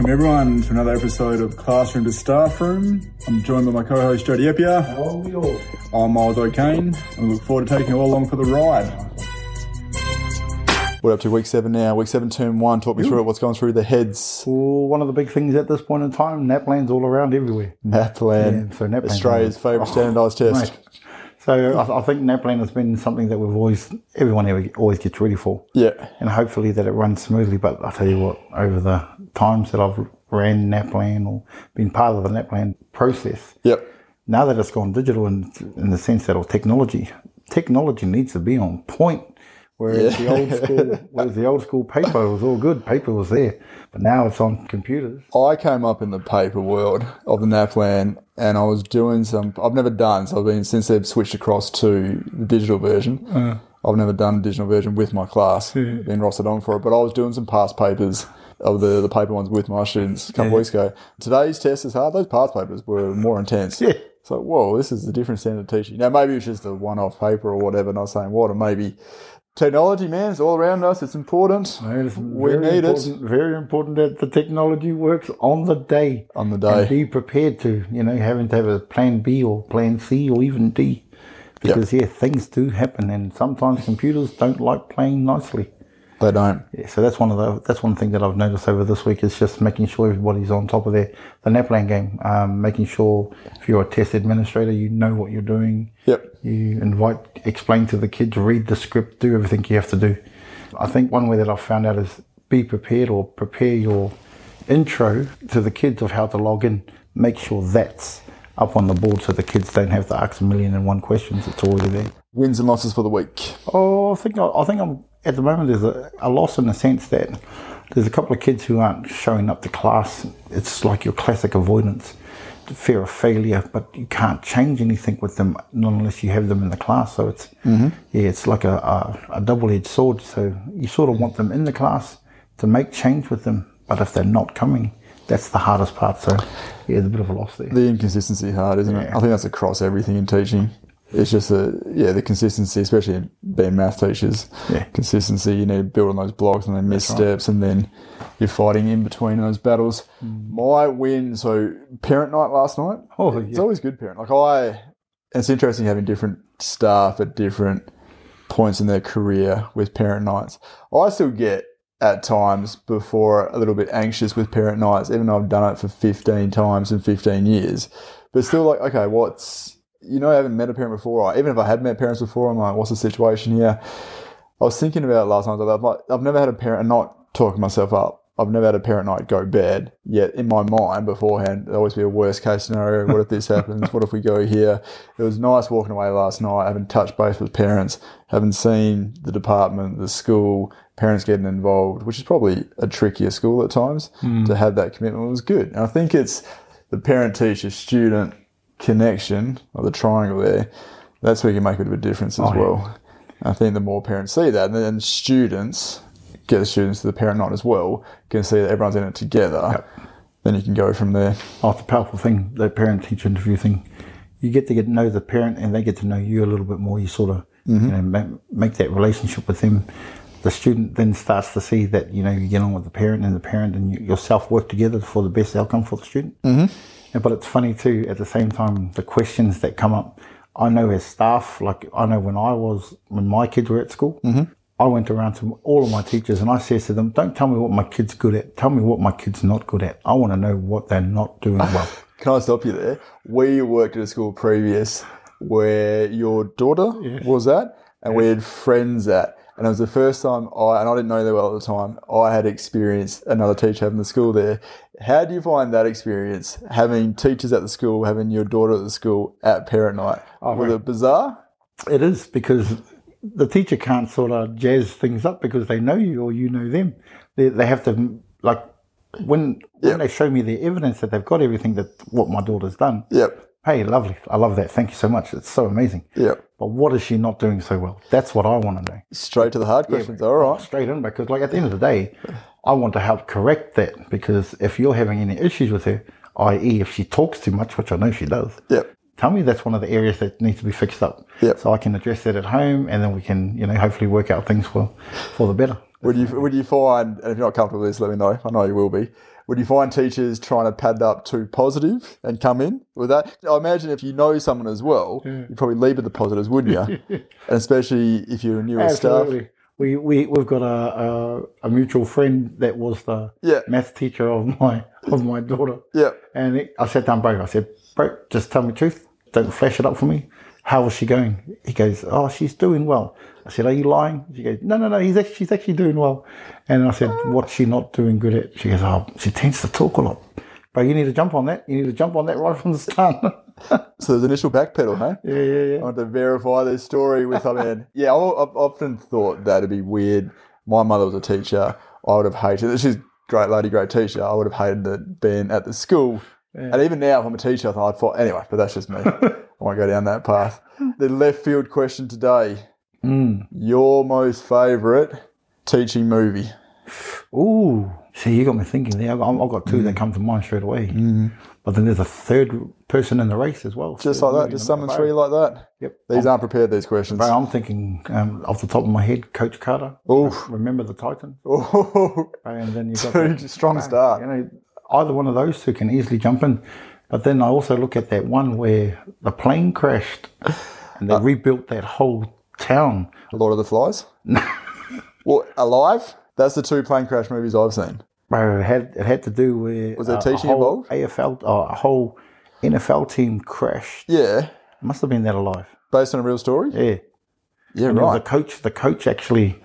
Welcome everyone to another episode of Classroom to Staff Room. I'm joined by my co-host Jody Epia. I'm Miles O'Kane and we look forward to taking you all along for the ride. We're up to week seven now. Week seven, term one. Talk me through it. What's going through the heads? Well, one of the big things at this point in time, NAPLAN's all around everywhere. NAPLAN, Yeah, so NAPLAN's Australia's on- favourite oh, standardised test. Mate. So I, I think NAPLAN has been something that we've always, everyone ever, always gets ready for. Yeah, And hopefully that it runs smoothly. But I tell you what, over the times that I've ran NAPLAN or been part of the NAPLAN process, yep, now that it's gone digital in, in the sense that of technology, technology needs to be on point. Whereas the old school, whereas the old school paper was all good, paper was there, but now it's on computers. I came up in the paper world of the NAPLAN and I was doing some, I've never done, so I've been, since they've switched across to the digital version, uh. I've never done a digital version with my class, been rostered on for it, but I was doing some past papers of the, the paper ones with my students a couple of weeks ago. Today's test is hard. Those past papers were more intense. Yeah. It's like, whoa, this is a different standard of teaching. Now, maybe it's just a one-off paper or whatever, not saying what, or maybe technology, man, it's all around us. It's important. It is We need it. important, Very important that the technology works on the day. On the And day. be prepared to, you know, having to have a plan B or plan C or even D. Because, yeah, things do happen and sometimes computers don't like playing nicely. They don't. Yeah, so that's one of the that's one thing that I've noticed over this week is just making sure everybody's on top of their the NAPLAN game. Um, making sure if you're a test administrator, you know what you're doing. Yep. You invite, explain to the kids, read the script, do everything you have to do. I think one way that I've found out is be prepared or prepare your intro to the kids of how to log in. Make sure that's up on the board so the kids don't have to ask a million and one questions. It's already there. Wins and losses for the week. Oh, I think I think I'm at the moment. There's a, a loss in the sense that there's a couple of kids who aren't showing up to class. It's like your classic avoidance, the fear of failure, but you can't change anything with them not unless you have them in the class. So it's mm-hmm. yeah, it's like a, a, a double-edged sword. So you sort of want them in the class to make change with them, but if they're not coming, that's the hardest part. So yeah, there's a bit of a loss there. The inconsistency is hard, isn't it? I think that's across everything in teaching. It's just a yeah, the consistency, especially being math teachers. Yeah. Consistency, you need to build on those blocks and then missteps and then you're fighting in between those battles. Hmm. My win, so parent night last night. Oh, It's yeah. always good parent. Like I it's interesting having different staff at different points in their career with parent nights. I still get at times before a little bit anxious with parent nights, even though I've done it for 15 times in 15 years. But still, like, okay, what's, you know, I haven't met a parent before. Or even if I had met parents before, I'm like, what's the situation here? I was thinking about it last night. I've, like, I've never had a parent, and not talking myself up, I've never had a parent night go bad. Yet in my mind beforehand, there'd always be a worst case scenario. What if this happens? What if we go here? It was nice walking away last night, having touched base with parents, having seen the department, the school, parents getting involved, which is probably a trickier school at times hmm. to have that commitment was good. And I think it's the parent teacher student connection or the triangle there. That's where you can make a bit of a difference as Oh, yeah. well. I think the more parents see that, and then students get the students to the parent night as well, can see that everyone's in it together. Then you can go from there. Oh, it's a powerful thing, the parent teacher interview thing. You get to get to know the parent and they get to know you a little bit more. You sort of you know, make, make that relationship with them. The student then starts to see that, you know, you get on with the parent and the parent and you, yourself work together for the best outcome for the student. Mm-hmm. But it's funny too, at the same time, the questions that come up. I know as staff, like I know when I was, when my kids were at school, mm-hmm. I went around to all of my teachers and I said to them, don't tell me what my kid's good at. Tell me what my kid's not good at. I want to know what they're not doing well. Can I stop you there? We worked at a school previous where your daughter was at, and we had friends at. And it was the first time I, and I didn't know they well at the time, I had experienced another teacher having the school there. How do you find that experience, having teachers at the school, having your daughter at the school at parent night? Oh, was right. it bizarre? It is because the teacher can't sort of jazz things up because they know you or you know them. They, they have to like when when Yep. they show me the evidence that they've got everything that what my daughter's done. Yep. Hey, lovely. I love that. Thank you so much. It's so amazing. Yeah. But what is she not doing so well? That's what I want to know. Straight to the hard questions. All right. Straight in because like at the end of the day, I want to help correct that because if you're having any issues with her, i.e. if she talks too much, which I know she does, Yep. tell me that's one of the areas that needs to be fixed up. Yep. So I can address that at home, and then we can, you know, hopefully work out things for for the better. Would you would you find, and if you're not comfortable with this, let me know. I know you will be. Would you find teachers trying to pad up too positive and come in with that? I imagine if you know someone as well, you'd probably lead with the positives, wouldn't you? and especially if you're a newer staff. Absolutely. We, we, we've got a, a, a mutual friend that was the Yeah. math teacher of my of my daughter. Yeah. And it, I sat down, bro. I said, bro, just tell me the truth. Don't flash it up for me. How is she going? He goes, oh, she's doing well. I said, are you lying? She goes, no, no, no. He's actually, she's actually doing well. And I said, what's she not doing good at? She goes, oh, she tends to talk a lot. But you need to jump on that. You need to jump on that right from the start. So there's initial backpedal, huh? yeah, yeah, yeah. I want to verify this story with I mean, yeah, I- I've often thought that'd be weird. My mother was a teacher. I would have hated. She's a great lady, great teacher. I would have hated being at the school. And even now, if I'm a teacher, I thought I'd thought anyway. But that's just me. I won't go down that path. The left field question today: Mm. Your most favourite teaching movie? Ooh. See, you got me thinking there. I've I've got two Mm. that come to mind straight away. But then there's a third person in the race as well. Just So like that, just summon three like that. Yep. These aren't prepared. These questions. Bro, I'm thinking um, off the top of my head, Coach Carter. Oof. Remember the Titan? Oh, And then you've got two the- strong start. you know, either one of those two can easily jump in. But then I also look at that one where the plane crashed and Uh, they rebuilt that whole town. Lord of the Flies. well, Alive. That's the two plane crash movies I've seen. Bro, it had it had to do with Was there uh, teaching a whole involved? AFL, uh, a whole NFL team crashed. Yeah, Must have been that alive. based on a real story. Yeah. Yeah, And a right. coach. The coach actually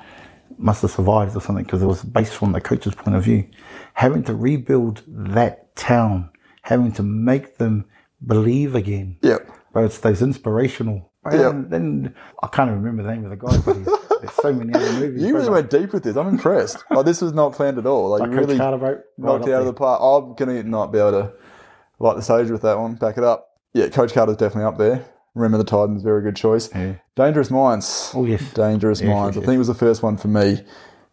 must have survived or something because it was based from the coach's point of view. Having to rebuild that town, having to make them believe again. Yep. But it's those inspirational. Bro, Yep. then, then I can't remember the name of the guy, but he's, there's so many other movies. You really went deep with this. I'm impressed. like this was not planned at all. Like, like you really Carter, right knocked it out of the park. I'm gonna not be able to light the stage with that one. Back it up. Yeah, Coach Carter's definitely up there. Remember the Titans, very good choice. Yeah. Dangerous Minds. Oh, yes. Dangerous Yes, Minds. yes, I think it was the first one for me.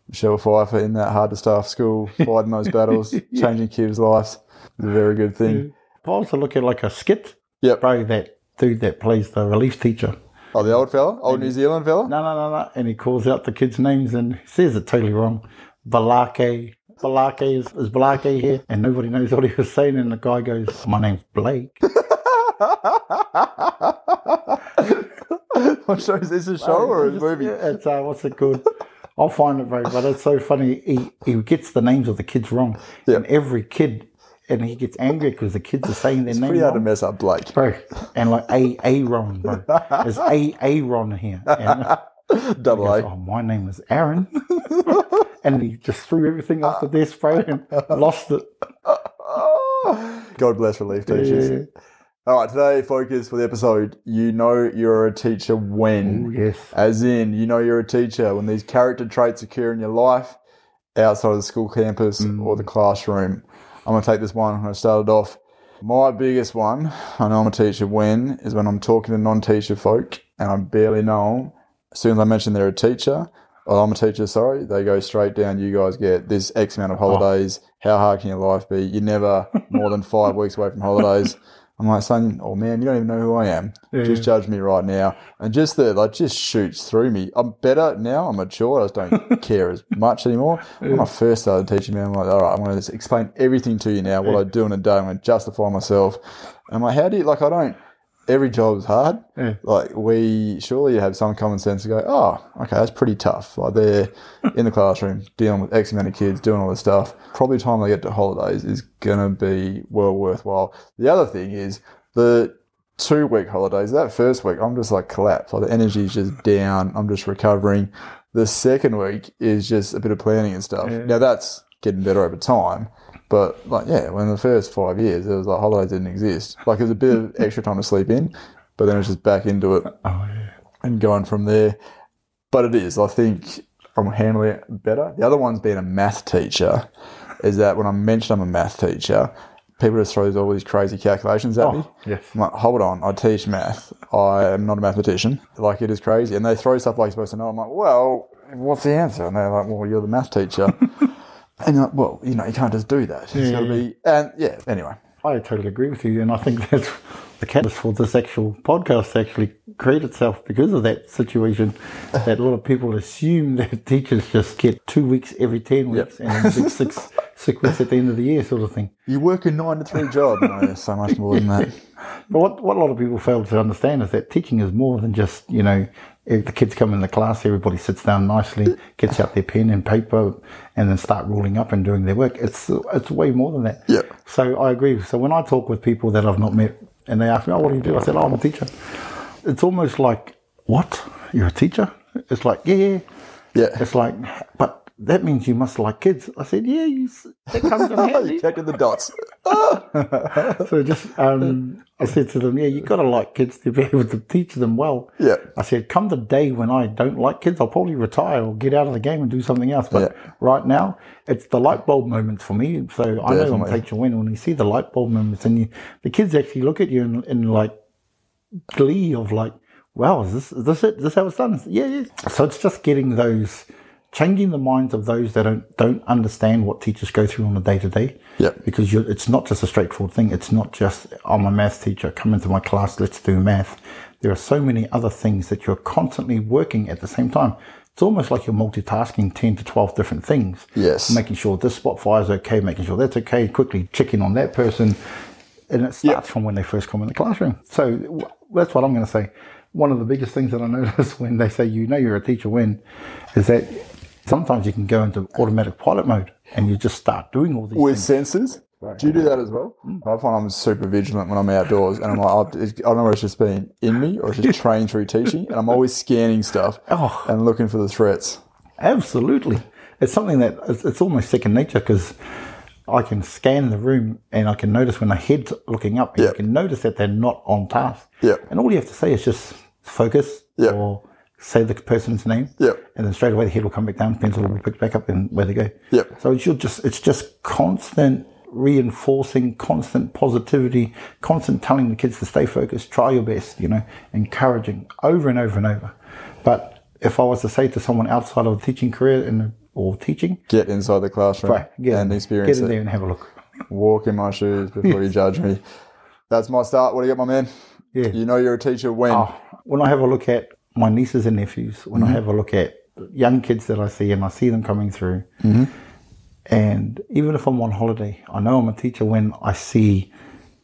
Michelle Pfeiffer in that hard to staff school, fighting those battles, changing kids' lives. It's a very good thing. If I was to look at like a skit, Yep. probably that dude that plays the relief teacher. Oh, the old fella? Old New Zealand fella? No, no, no, no. And he calls out the kids' names and says it totally wrong. Balake. Balake is, is Balake here? And nobody knows what he was saying. And the guy goes, My name's Blake. what show is this? A show or a movie? Yeah, It's, uh, what's it called? I'll find it, bro. But it's so funny. He, he gets the names of the kids wrong. Yeah. And every kid, and he gets angry because the kids are saying their name It's Pretty hard to mess up Blake. Bro, and like A Aaron, bro. There's A Aaron here. And Double goes, A. oh, my name is Aaron. and he just threw everything off the desk, bro, and lost it. God bless relief teachers. All right, today focus for the episode. You know you're a teacher when, Oh, yes. as in you know you're a teacher when these character traits occur in your life outside of the school campus or the mm. classroom. I'm gonna take this one. I'm gonna start it off. My biggest one, I know I'm a teacher when, is when I'm talking to non-teacher folk and I barely know them. As soon as I mention they're a teacher, or I'm a teacher, sorry, they go straight down. You guys get this X amount of holidays. Oh. How hard can your life be? You're never more than five weeks away from holidays. I'm like, son, oh man, you don't even know who I am. Just judge me right now. And just the like just shoots through me. I'm better now, I'm mature, I just don't care as much anymore. When I first started teaching me, I'm like, all right, I'm gonna just explain everything to you now, what I do in a day, I'm gonna justify myself. And I'm like, how do you like I don't every job is hard. Yeah. Like we surely have some common sense to go, oh, okay, that's pretty tough. Like they're in the classroom dealing with X amount of kids, doing all this stuff. Probably the time they get to holidays is gonna be well worthwhile. The other thing is the two week holidays. That first week, I'm just like collapsed. Like the energy's just down. I'm just recovering. The second week is just a bit of planning and stuff. Now that's getting better over time. But like, yeah, when the first five years, it was like holidays didn't exist. Like, it was a bit of extra time to sleep in, but then it's just back into it Oh, yeah. and going from there. But it is, I think I'm handling it better. The other one's being a math teacher is that when I mention I'm a math teacher, people just throw all these crazy calculations at oh, me. Oh, yes. I'm like, hold on, I teach math. I am not a mathematician. Like, it is crazy. And they throw stuff like you're supposed to know. I'm like, well, what's the answer? And they're like, well, you're the math teacher. and you're like, well, you know, you can't just do that. It's got to be, and yeah, anyway. I totally agree with you, and I think that's the catalyst for this actual podcast to actually create itself because of that situation that a lot of people assume that teachers just get two weeks every 10 weeks and then six, six, six weeks at the end of the year sort of thing. You work a nine to three job. No, there's so much more than that. But what, what a lot of people fail to understand is that teaching is more than just, you know, if the kids come in the class, everybody sits down nicely, gets out their pen and paper, and then start rolling up and doing their work. It's it's way more than that. Yeah. So I agree. So when I talk with people that I've not met and they ask me, "Oh, what do you do?" I said, "Oh, I'm a teacher." It's almost like, "What? You're a teacher?" It's like, "Yeah, yeah." Yeah. It's like, but that means you must like kids. I said, "Yeah, you, that comes in handy." connected the dots. so just, um, I said to them, "Yeah, you got to like kids to be able to teach them well." Yeah. I said, come the day when I don't like kids, I'll probably retire or get out of the game and do something else. But right now, it's the light bulb moments for me. So I know I'm Definitely. teacher when when you see the light bulb moments and you, the kids actually look at you in, in like glee of like, wow, is this, is this it? Is this how it's done? Yeah, yeah. So it's just getting those, changing the minds of those that don't, don't understand what teachers go through on a day to day. Yep. Because you're, it's not just a straightforward thing. It's not just, I'm a math teacher, come into my class, let's do math. There are so many other things that you're constantly working at the same time. It's almost like you're multitasking 10 to 12 different things. Yes. Making sure this spot fire is okay, making sure that's okay, quickly checking on that person. And it starts from when they first come in the classroom. So w- that's what I'm going to say. One of the biggest things that I notice when they say, you know, you're a teacher when, is that sometimes you can go into automatic pilot mode and you just start doing all these With things. sensors? Do you do that as well? Mm. I find I'm super vigilant when I'm outdoors, and I'm like, I I don't know whether it's just been in me or it's just trained through teaching, and I'm always scanning stuff Oh. and looking for the threats. Absolutely. It's something that it's, almost second nature because I can scan the room and I can notice when a head's looking up and Yeah. you can notice that they're not on task. Yeah. And all you have to say is just focus Yeah. or say the person's name. Yeah. And then straight away the head will come back down, pencil will be picked back up and where they go. Yeah. So it's just it's just constant reinforcing, constant positivity, constant telling the kids to stay focused, try your best, you know, encouraging over and over and over. But if I was to say to someone outside of a teaching career and or teaching, Get inside the classroom right, get, and experience get in it. there and have a look. Walk in my shoes before you judge me. That's my start. What do you got, my man? Yeah. You know you're a teacher when. Oh, when I have a look at my nieces and nephews, when I mm-hmm. have a look at young kids that I see and I see them coming through, mm-hmm. and even if I'm on holiday, I know I'm a teacher when I see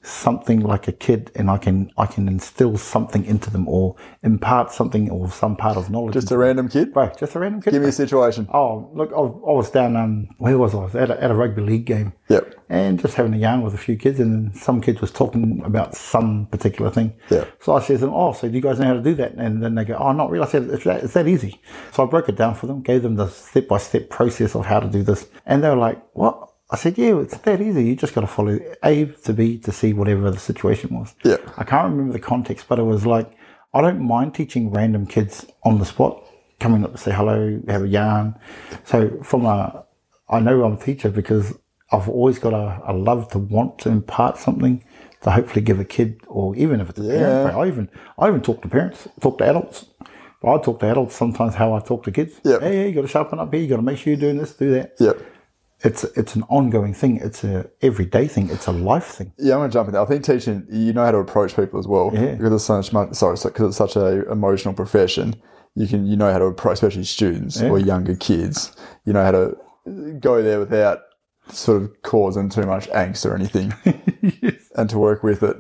something like a kid and I can I can instill something into them or impart something or some part of knowledge. Just a random kid? right, just a random kid. Give me a situation. Oh, look, I, I was down. Um, where was I? I was at a, at a rugby league game Yep. and just having a yarn with a few kids, and then some kid was talking about some particular thing. Yeah. So I said to them, "Oh, so do you guys know how to do that?" And then they go, "Oh, not really." I said, "It's that, it's that easy." So I broke it down for them, gave them the step by step process of how to do this, and they were like, "What?" I said, "Yeah, it's that easy. You just got to follow A to B to C, whatever the situation was." Yeah. I can't remember the context, but it was like, I don't mind teaching random kids on the spot, coming up to say hello, have a yarn. So from a, I know I'm a teacher because I've always got a, a love to want to impart something to hopefully give a kid, or even if it's a parent. I even, I even talk to parents, talk to adults. But I talk to adults sometimes how I talk to kids. Yeah. Hey, you got to sharpen up here. You got to make sure you're doing this, do that. Yep. It's it's an ongoing thing. It's a everyday thing. It's a life thing. Yeah, I'm gonna jump in there. I think teaching, you know how to approach people as well. Yeah. Because it's such much, sorry, because it's such a emotional profession. You can, you know how to approach, especially students or younger kids. You know how to go there without sort of causing too much angst or anything, and to work with it.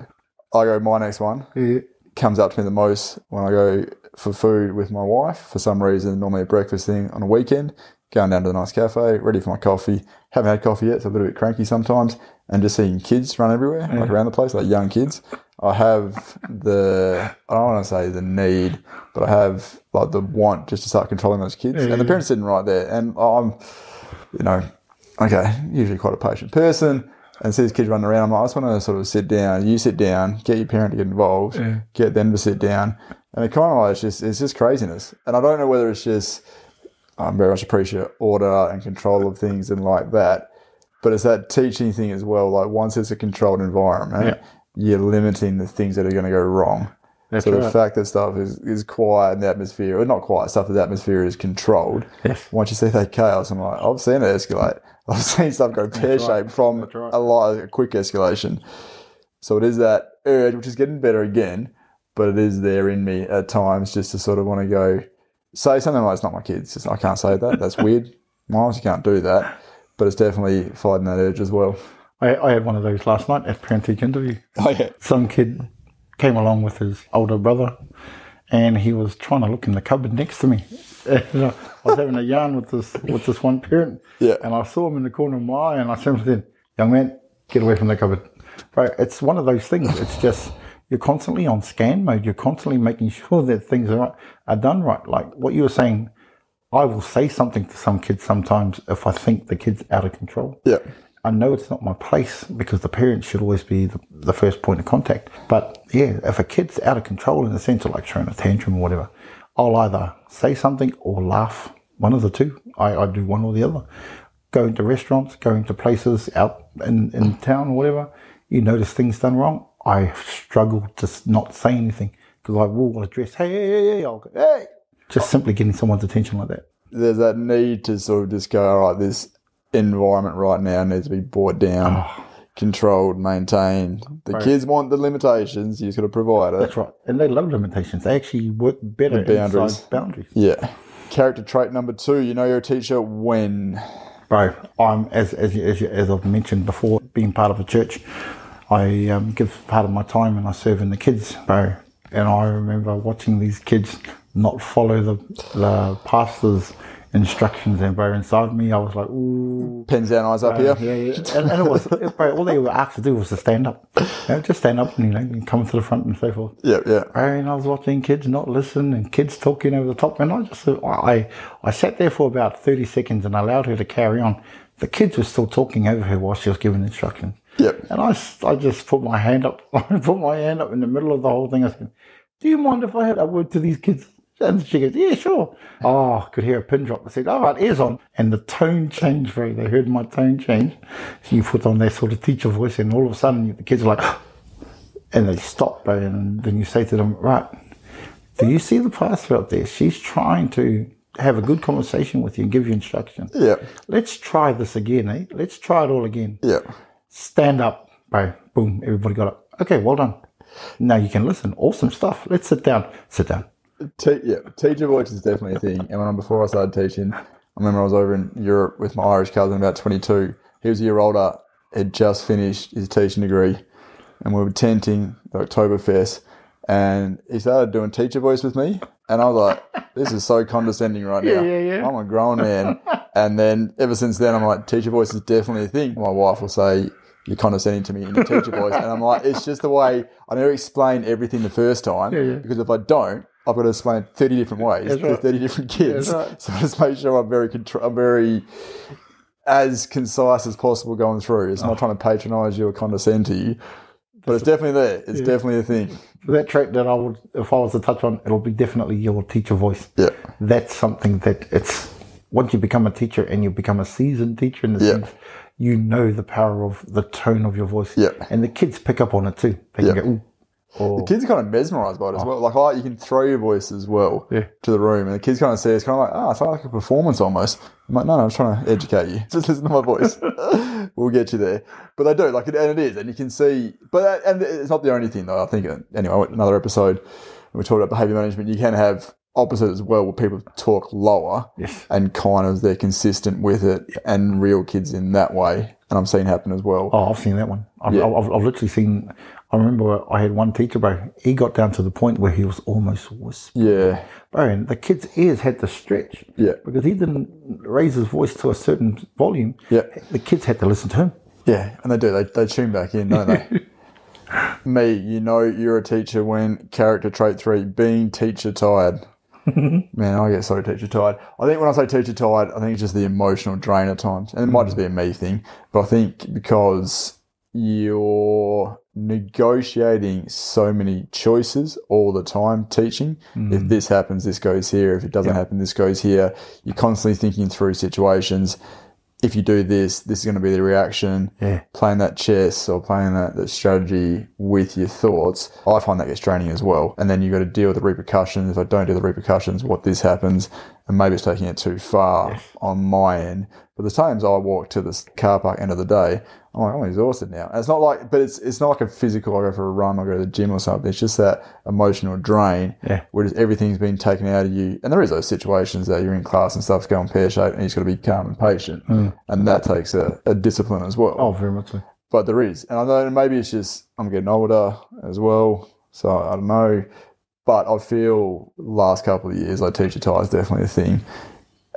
I go. My next one Yeah. comes up to me the most when I go for food with my wife. For some reason, normally a breakfast thing on a weekend. Going down to the nice cafe, ready for my coffee. Haven't had coffee yet, so a little bit cranky sometimes. And just seeing kids run everywhere, like around the place, like young kids. I have the, I don't want to say the need, but I have like the want just to start controlling those kids. and the parents sitting right there. And I'm, you know, okay, usually quite a patient person. And see these kids running around. I'm like, I just want to sort of sit down. You sit down, get your parent to get involved, get them to sit down. And it kind of like, it's just, it's just craziness. And I don't know whether it's just, I'm very much appreciate order and control of things and like that. But it's that teaching thing as well. Like once it's a controlled environment, you're limiting the things that are going to go wrong. That's so the fact that stuff is, is quiet and the atmosphere, or not quiet, stuff that the atmosphere is controlled. Yes. Once you see that chaos, I'm like, I've seen it escalate. I've seen stuff go pear shaped from right. a lot a quick escalation. So it is that urge, which is getting better again, but it is there in me at times just to sort of want to go say something like, it's not my kids. I can't say that. That's weird. Miles, you can't do that. But it's definitely fighting that urge as well. I, I had one of those last night at parent teacher interview. Oh, yeah. Some kid came along with his older brother, and he was trying to look in the cupboard next to me. I was having a yarn with this with this one parent, Yeah. and I saw him in the corner of my eye, and I simply said, "Young man, get away from the cupboard." Right? It's one of those things. It's just you're constantly on scan mode. You're constantly making sure that things are are done right. Like what you were saying, I will say something to some kids sometimes if I think the kid's out of control. Yeah. I know it's not my place because the parents should always be the, the first point of contact. But yeah, if a kid's out of control in the sense of like throwing a tantrum or whatever, I'll either say something or laugh. One of the two. I, I do one or the other. Going to restaurants, going to places out in, in town or whatever, you notice things done wrong. I struggle to not say anything because I will address, hey, hey, hey, hey, I'll go, hey. Just simply getting someone's attention like that. There's that need to sort of just go, all right, this environment right now needs to be brought down, ah. controlled, maintained. The Right. kids want the limitations, you just got to provide it. That's right. And they love limitations. They actually work better The boundaries. boundaries. Yeah. Character trait number two, you know you're a teacher when. Bro, I'm as as as, as I've mentioned before, being part of a church, I um, give part of my time and I serve in the kids, bro. And I remember watching these kids not follow the the pastor's instructions, and bro, inside me, I was like, ooh. pins down, eyes up here. Yeah, yeah. And, and it was, it, bro, all they were asked to do was to stand up. You know, just stand up and, you know, and come to the front and so forth. Yeah, yeah. And I was watching kids not listen and kids talking over the top. And I just, I, I sat there for about 30 seconds and allowed her to carry on. The kids were still talking over her while she was giving instructions. Yep. And I, I just put my hand up, I put my hand up in the middle of the whole thing. I said, do you mind if I had a word to these kids? And she goes, yeah, sure. Oh, I could hear a pin drop. I said, all right, ears on. And the tone changed very, they heard my tone change. So you put on that sort of teacher voice and all of a sudden the kids are like, and they stop, and then you say to them, right, do you see the pastor out there? She's trying to have a good conversation with you and give you instructions. Yeah. Let's try this again, eh? Let's try it all again. Yeah. Stand up, bro. Boom, everybody got up. Okay, well done. Now you can listen. Awesome stuff. Let's sit down. Sit down. Te- yeah, teacher voice is definitely a thing. And when I, before I started teaching, I remember I was over in Europe with my Irish cousin, about 22. He was a year older, had just finished his teaching degree, and we were tenting the Oktoberfest. And he started doing teacher voice with me, and I was like, "This is so condescending right now. Yeah, yeah, yeah. I'm a grown man." and then ever since then, I'm like, "Teacher voice is definitely a thing." My wife will say, "You're condescending to me in your teacher voice," and I'm like, "It's just the way I never explain everything the first time yeah. because if I don't, I've got to explain it 30 different ways That's to right. 30 different kids. Right. So I just make sure I'm very, contr- I'm very as concise as possible going through. It's Oh. not trying to patronise you or condescend to you, but it's definitely there. It's definitely a thing. That trait that I would, if I was to touch on, it'll be definitely your teacher voice. Yeah. That's something that it's, once you become a teacher and you become a seasoned teacher in the Yeah. sense, you know the power of the tone of your voice. Yeah. And the kids pick up on it too. They Yeah. can go. Or, Kids are kind of mesmerised by it as well. Like, I, you can throw your voice as well Oh. Yeah. to the room, and the kids kind of see it's kind of like, oh, it's like a performance almost. I'm like, no, no, I'm trying to educate you. Just listen to my voice. we'll get you there. But they do, like, it, and it is, and you can see. But and it's not the only thing though. I think uh, anyway, another episode we talked about behaviour management, you can have opposite as well, where people talk lower yes. and kind of they're consistent with it, and real kids in that way. And I'm seeing happen as well. Oh, I've seen that one. I've, Yeah. I've, I've literally seen. I remember I had one teacher, bro. He got down to the point where he was almost whispering, Yeah, bro, and the kid's ears had to stretch yeah, because he didn't raise his voice to a certain volume. yeah. The kids had to listen to him. Yeah, and they do. They, they tune back in, don't they? Me, you know, you're a teacher when character trait three, being teacher tired. Man, I get so teacher tired. I think when I say teacher tired, I think it's just the emotional drain at times. And it might just be a me thing, but I think because you're negotiating so many choices all the time teaching. If mm. this happens, this goes here. If it doesn't happen, this goes here. You're constantly thinking through situations. If you do this, this is going to be the reaction Yeah. playing that chess or playing that, that strategy with your thoughts, I find that gets draining as well. And then you've got to deal with the repercussions. If I don't do the repercussions, what this happens. And maybe it's taking it too far on my end. But the times I walk to the car park end of the day, I'm like, I'm exhausted now. And it's not like, but it's it's not like a physical. I go for a run, I go to the gym or something. It's just that emotional drain Yeah. where just everything's been taken out of you. And there is those situations that you're in class and stuff's going pear shaped, and you've got to be calm and patient, mm. and that takes a, a discipline as well Oh, very much so. but there is. And I know maybe it's just I'm getting older as well. So I don't know. But I feel last couple of years, like teacher tie is definitely a thing.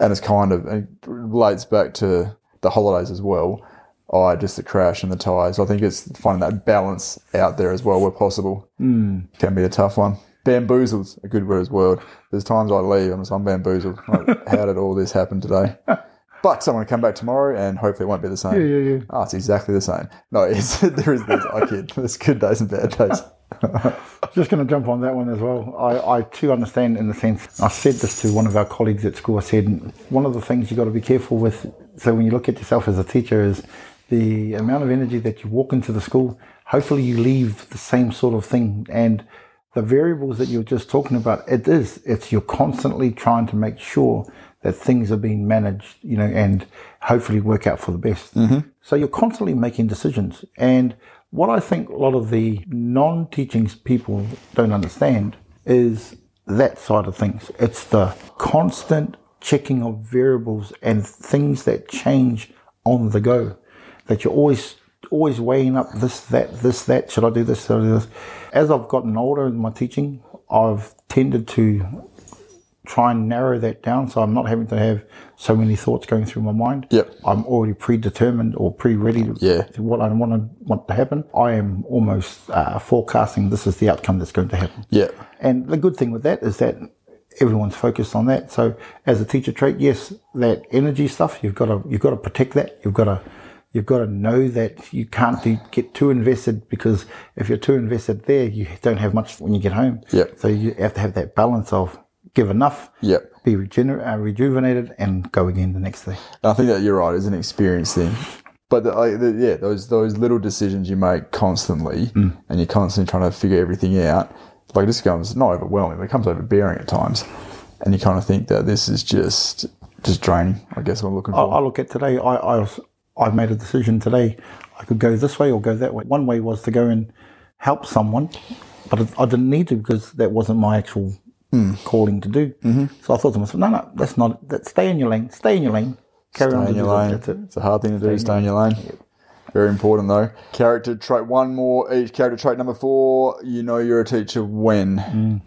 And it's kind of, it relates back to the holidays as well. I just the crash and the ties. I think it's finding that balance out there as well where possible. Mm. Can be a tough one. Bamboozled's a good word as well. There's times I leave, I'm just, I'm bamboozled. Like, how did all this happen today? But I'm going to come back tomorrow and hopefully it won't be the same. Yeah, yeah, yeah. Oh, it's exactly the same. No, it's, there is, there's, I kid, there's good days and bad days. Just going to jump on that one as well. I, I too understand in the sense, I said this to one of our colleagues at school. I said, one of the things you've got to be careful with, so when you look at yourself as a teacher, is the amount of energy that you walk into the school. Hopefully, you leave the same sort of thing. And the variables that you're just talking about, it is, it's you're constantly trying to make sure that things are being managed, you know, and hopefully work out for the best. Mm-hmm. So you're constantly making decisions. And what I think a lot of the non teaching people don't understand is that side of things. It's the constant checking of variables and things that change on the go. That you're always always weighing up this, that, this, that. Should I do this? Should I do this? As I've gotten older in my teaching, I've tended to try and narrow that down so I'm not having to have so many thoughts going through my mind. Yep. I'm already predetermined or pre-ready to, Yeah. to what I want to want to happen. I am almost uh, forecasting this is the outcome that's going to happen. Yeah. And the good thing with that is that everyone's focused on that. So as a teacher trait, yes, that energy stuff you've got to you've got to protect that. You've got to you've got to know that you can't do, get too invested because if you're too invested there, you don't have much when you get home. Yep. So you have to have that balance of give enough, Yep. be regener- uh, rejuvenated, and go again the next day. I think that you're right. It's an experience thing. But the, like, the, yeah, those those little decisions you make constantly, and you're constantly trying to figure everything out. Like this becomes not overwhelming, but it becomes overbearing at times, and you kind of think that this is just just draining. I guess what I'm looking I, for. I look at today. I, I was, I made a decision today. I could go this way or go that way. One way was to go and help someone, but I, I didn't need to because that wasn't my actual Hmm. calling to do. Mm-hmm. So I thought to myself, no, no, that's not. That stay in your lane. Stay in your lane. Carry on. In your lane. That's it. It's a hard thing to do. Stay in your lane. Very important though. Character trait. One more each. Character trait number four. You know you're a teacher when. Hmm.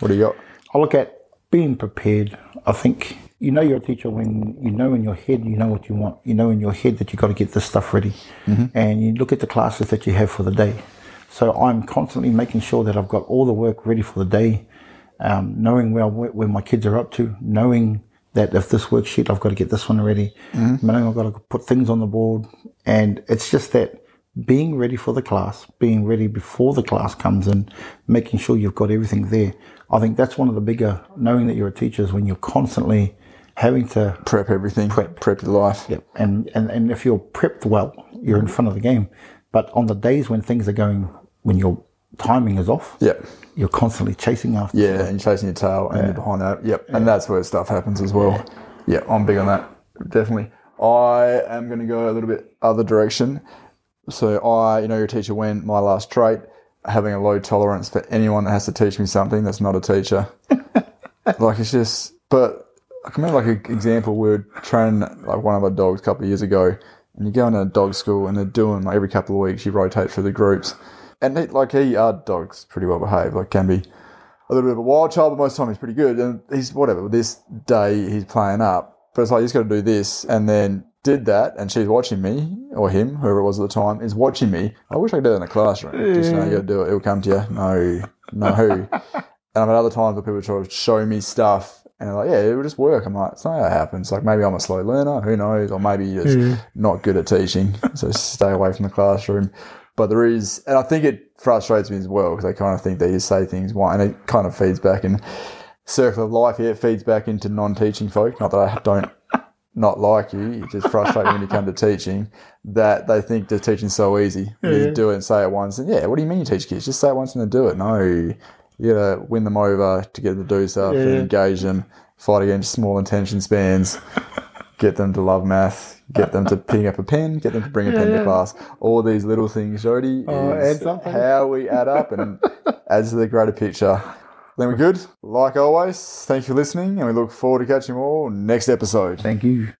What do you got? I look at being prepared. I think you know you're a teacher when you know in your head you know what you want. You know in your head that you've got to get this stuff ready. Mm-hmm. And you look at the classes that you have for the day. So I'm constantly making sure that I've got all the work ready for the day, um, knowing where, where my kids are up to, knowing that if this worksheet, I've got to get this one ready, knowing I've got to put things on the board. And it's just that being ready for the class, being ready before the class comes in, making sure you've got everything there. I think that's one of the bigger, knowing that you're a teacher is when you're constantly having to Prep everything. Prep. Prep your life. Yep. And, and, and if you're prepped well, you're in front of the game. But on the days when things are going, when your timing is off, Yep. You're constantly chasing after. Yeah, and chasing your tail and you're behind that. Yep. And that's where stuff happens as well. Yeah, I'm big on that. Definitely. I am going to go a little bit other direction. So I, you know, you're teacher when my last trait, having a low tolerance for anyone that has to teach me something that's not a teacher. like it's just, but I can remember like an example. We were training like one of our dogs a couple of years ago, and you go into a dog school and they're doing like every couple of weeks you rotate through the groups, and they, like he, our dog's pretty well behaved. Like can be a little bit of a wild child, but most of the time he's pretty good. And he's whatever. This day he's playing up, but it's like you just got to do this, and then did that, and she's watching me or him, whoever it was at the time, is watching me. I wish I could do that in the classroom. Just know you got to do it. It'll come to you. No, no. And I've had other times where people try to show me stuff and they're like, yeah, it will just work. I'm like, it's not how it happens. Like maybe I'm a slow learner, who knows? Or maybe you're just hmm. not good at teaching. So stay away from the classroom. But there is, and I think it frustrates me as well because I kind of think that you say things why, and it kind of feeds back in circle of life here. It feeds back into non-teaching folk. Not that I don't not like you. It just frustrates me when you come to teaching that they think the teaching's so easy. You do it and say it once, and yeah, what do you mean you teach kids? Just say it once and they do it. No, you gotta win them over to get them to do stuff and engage them. fight against small attention spans, get them to love math, get them to pick up a pen, get them to bring a pen to class. All these little things, Jody, Oh, is how we add up and adds to the greater picture. Then we're good. Like always, thank you for listening, and we look forward to catching you all next episode. Thank you.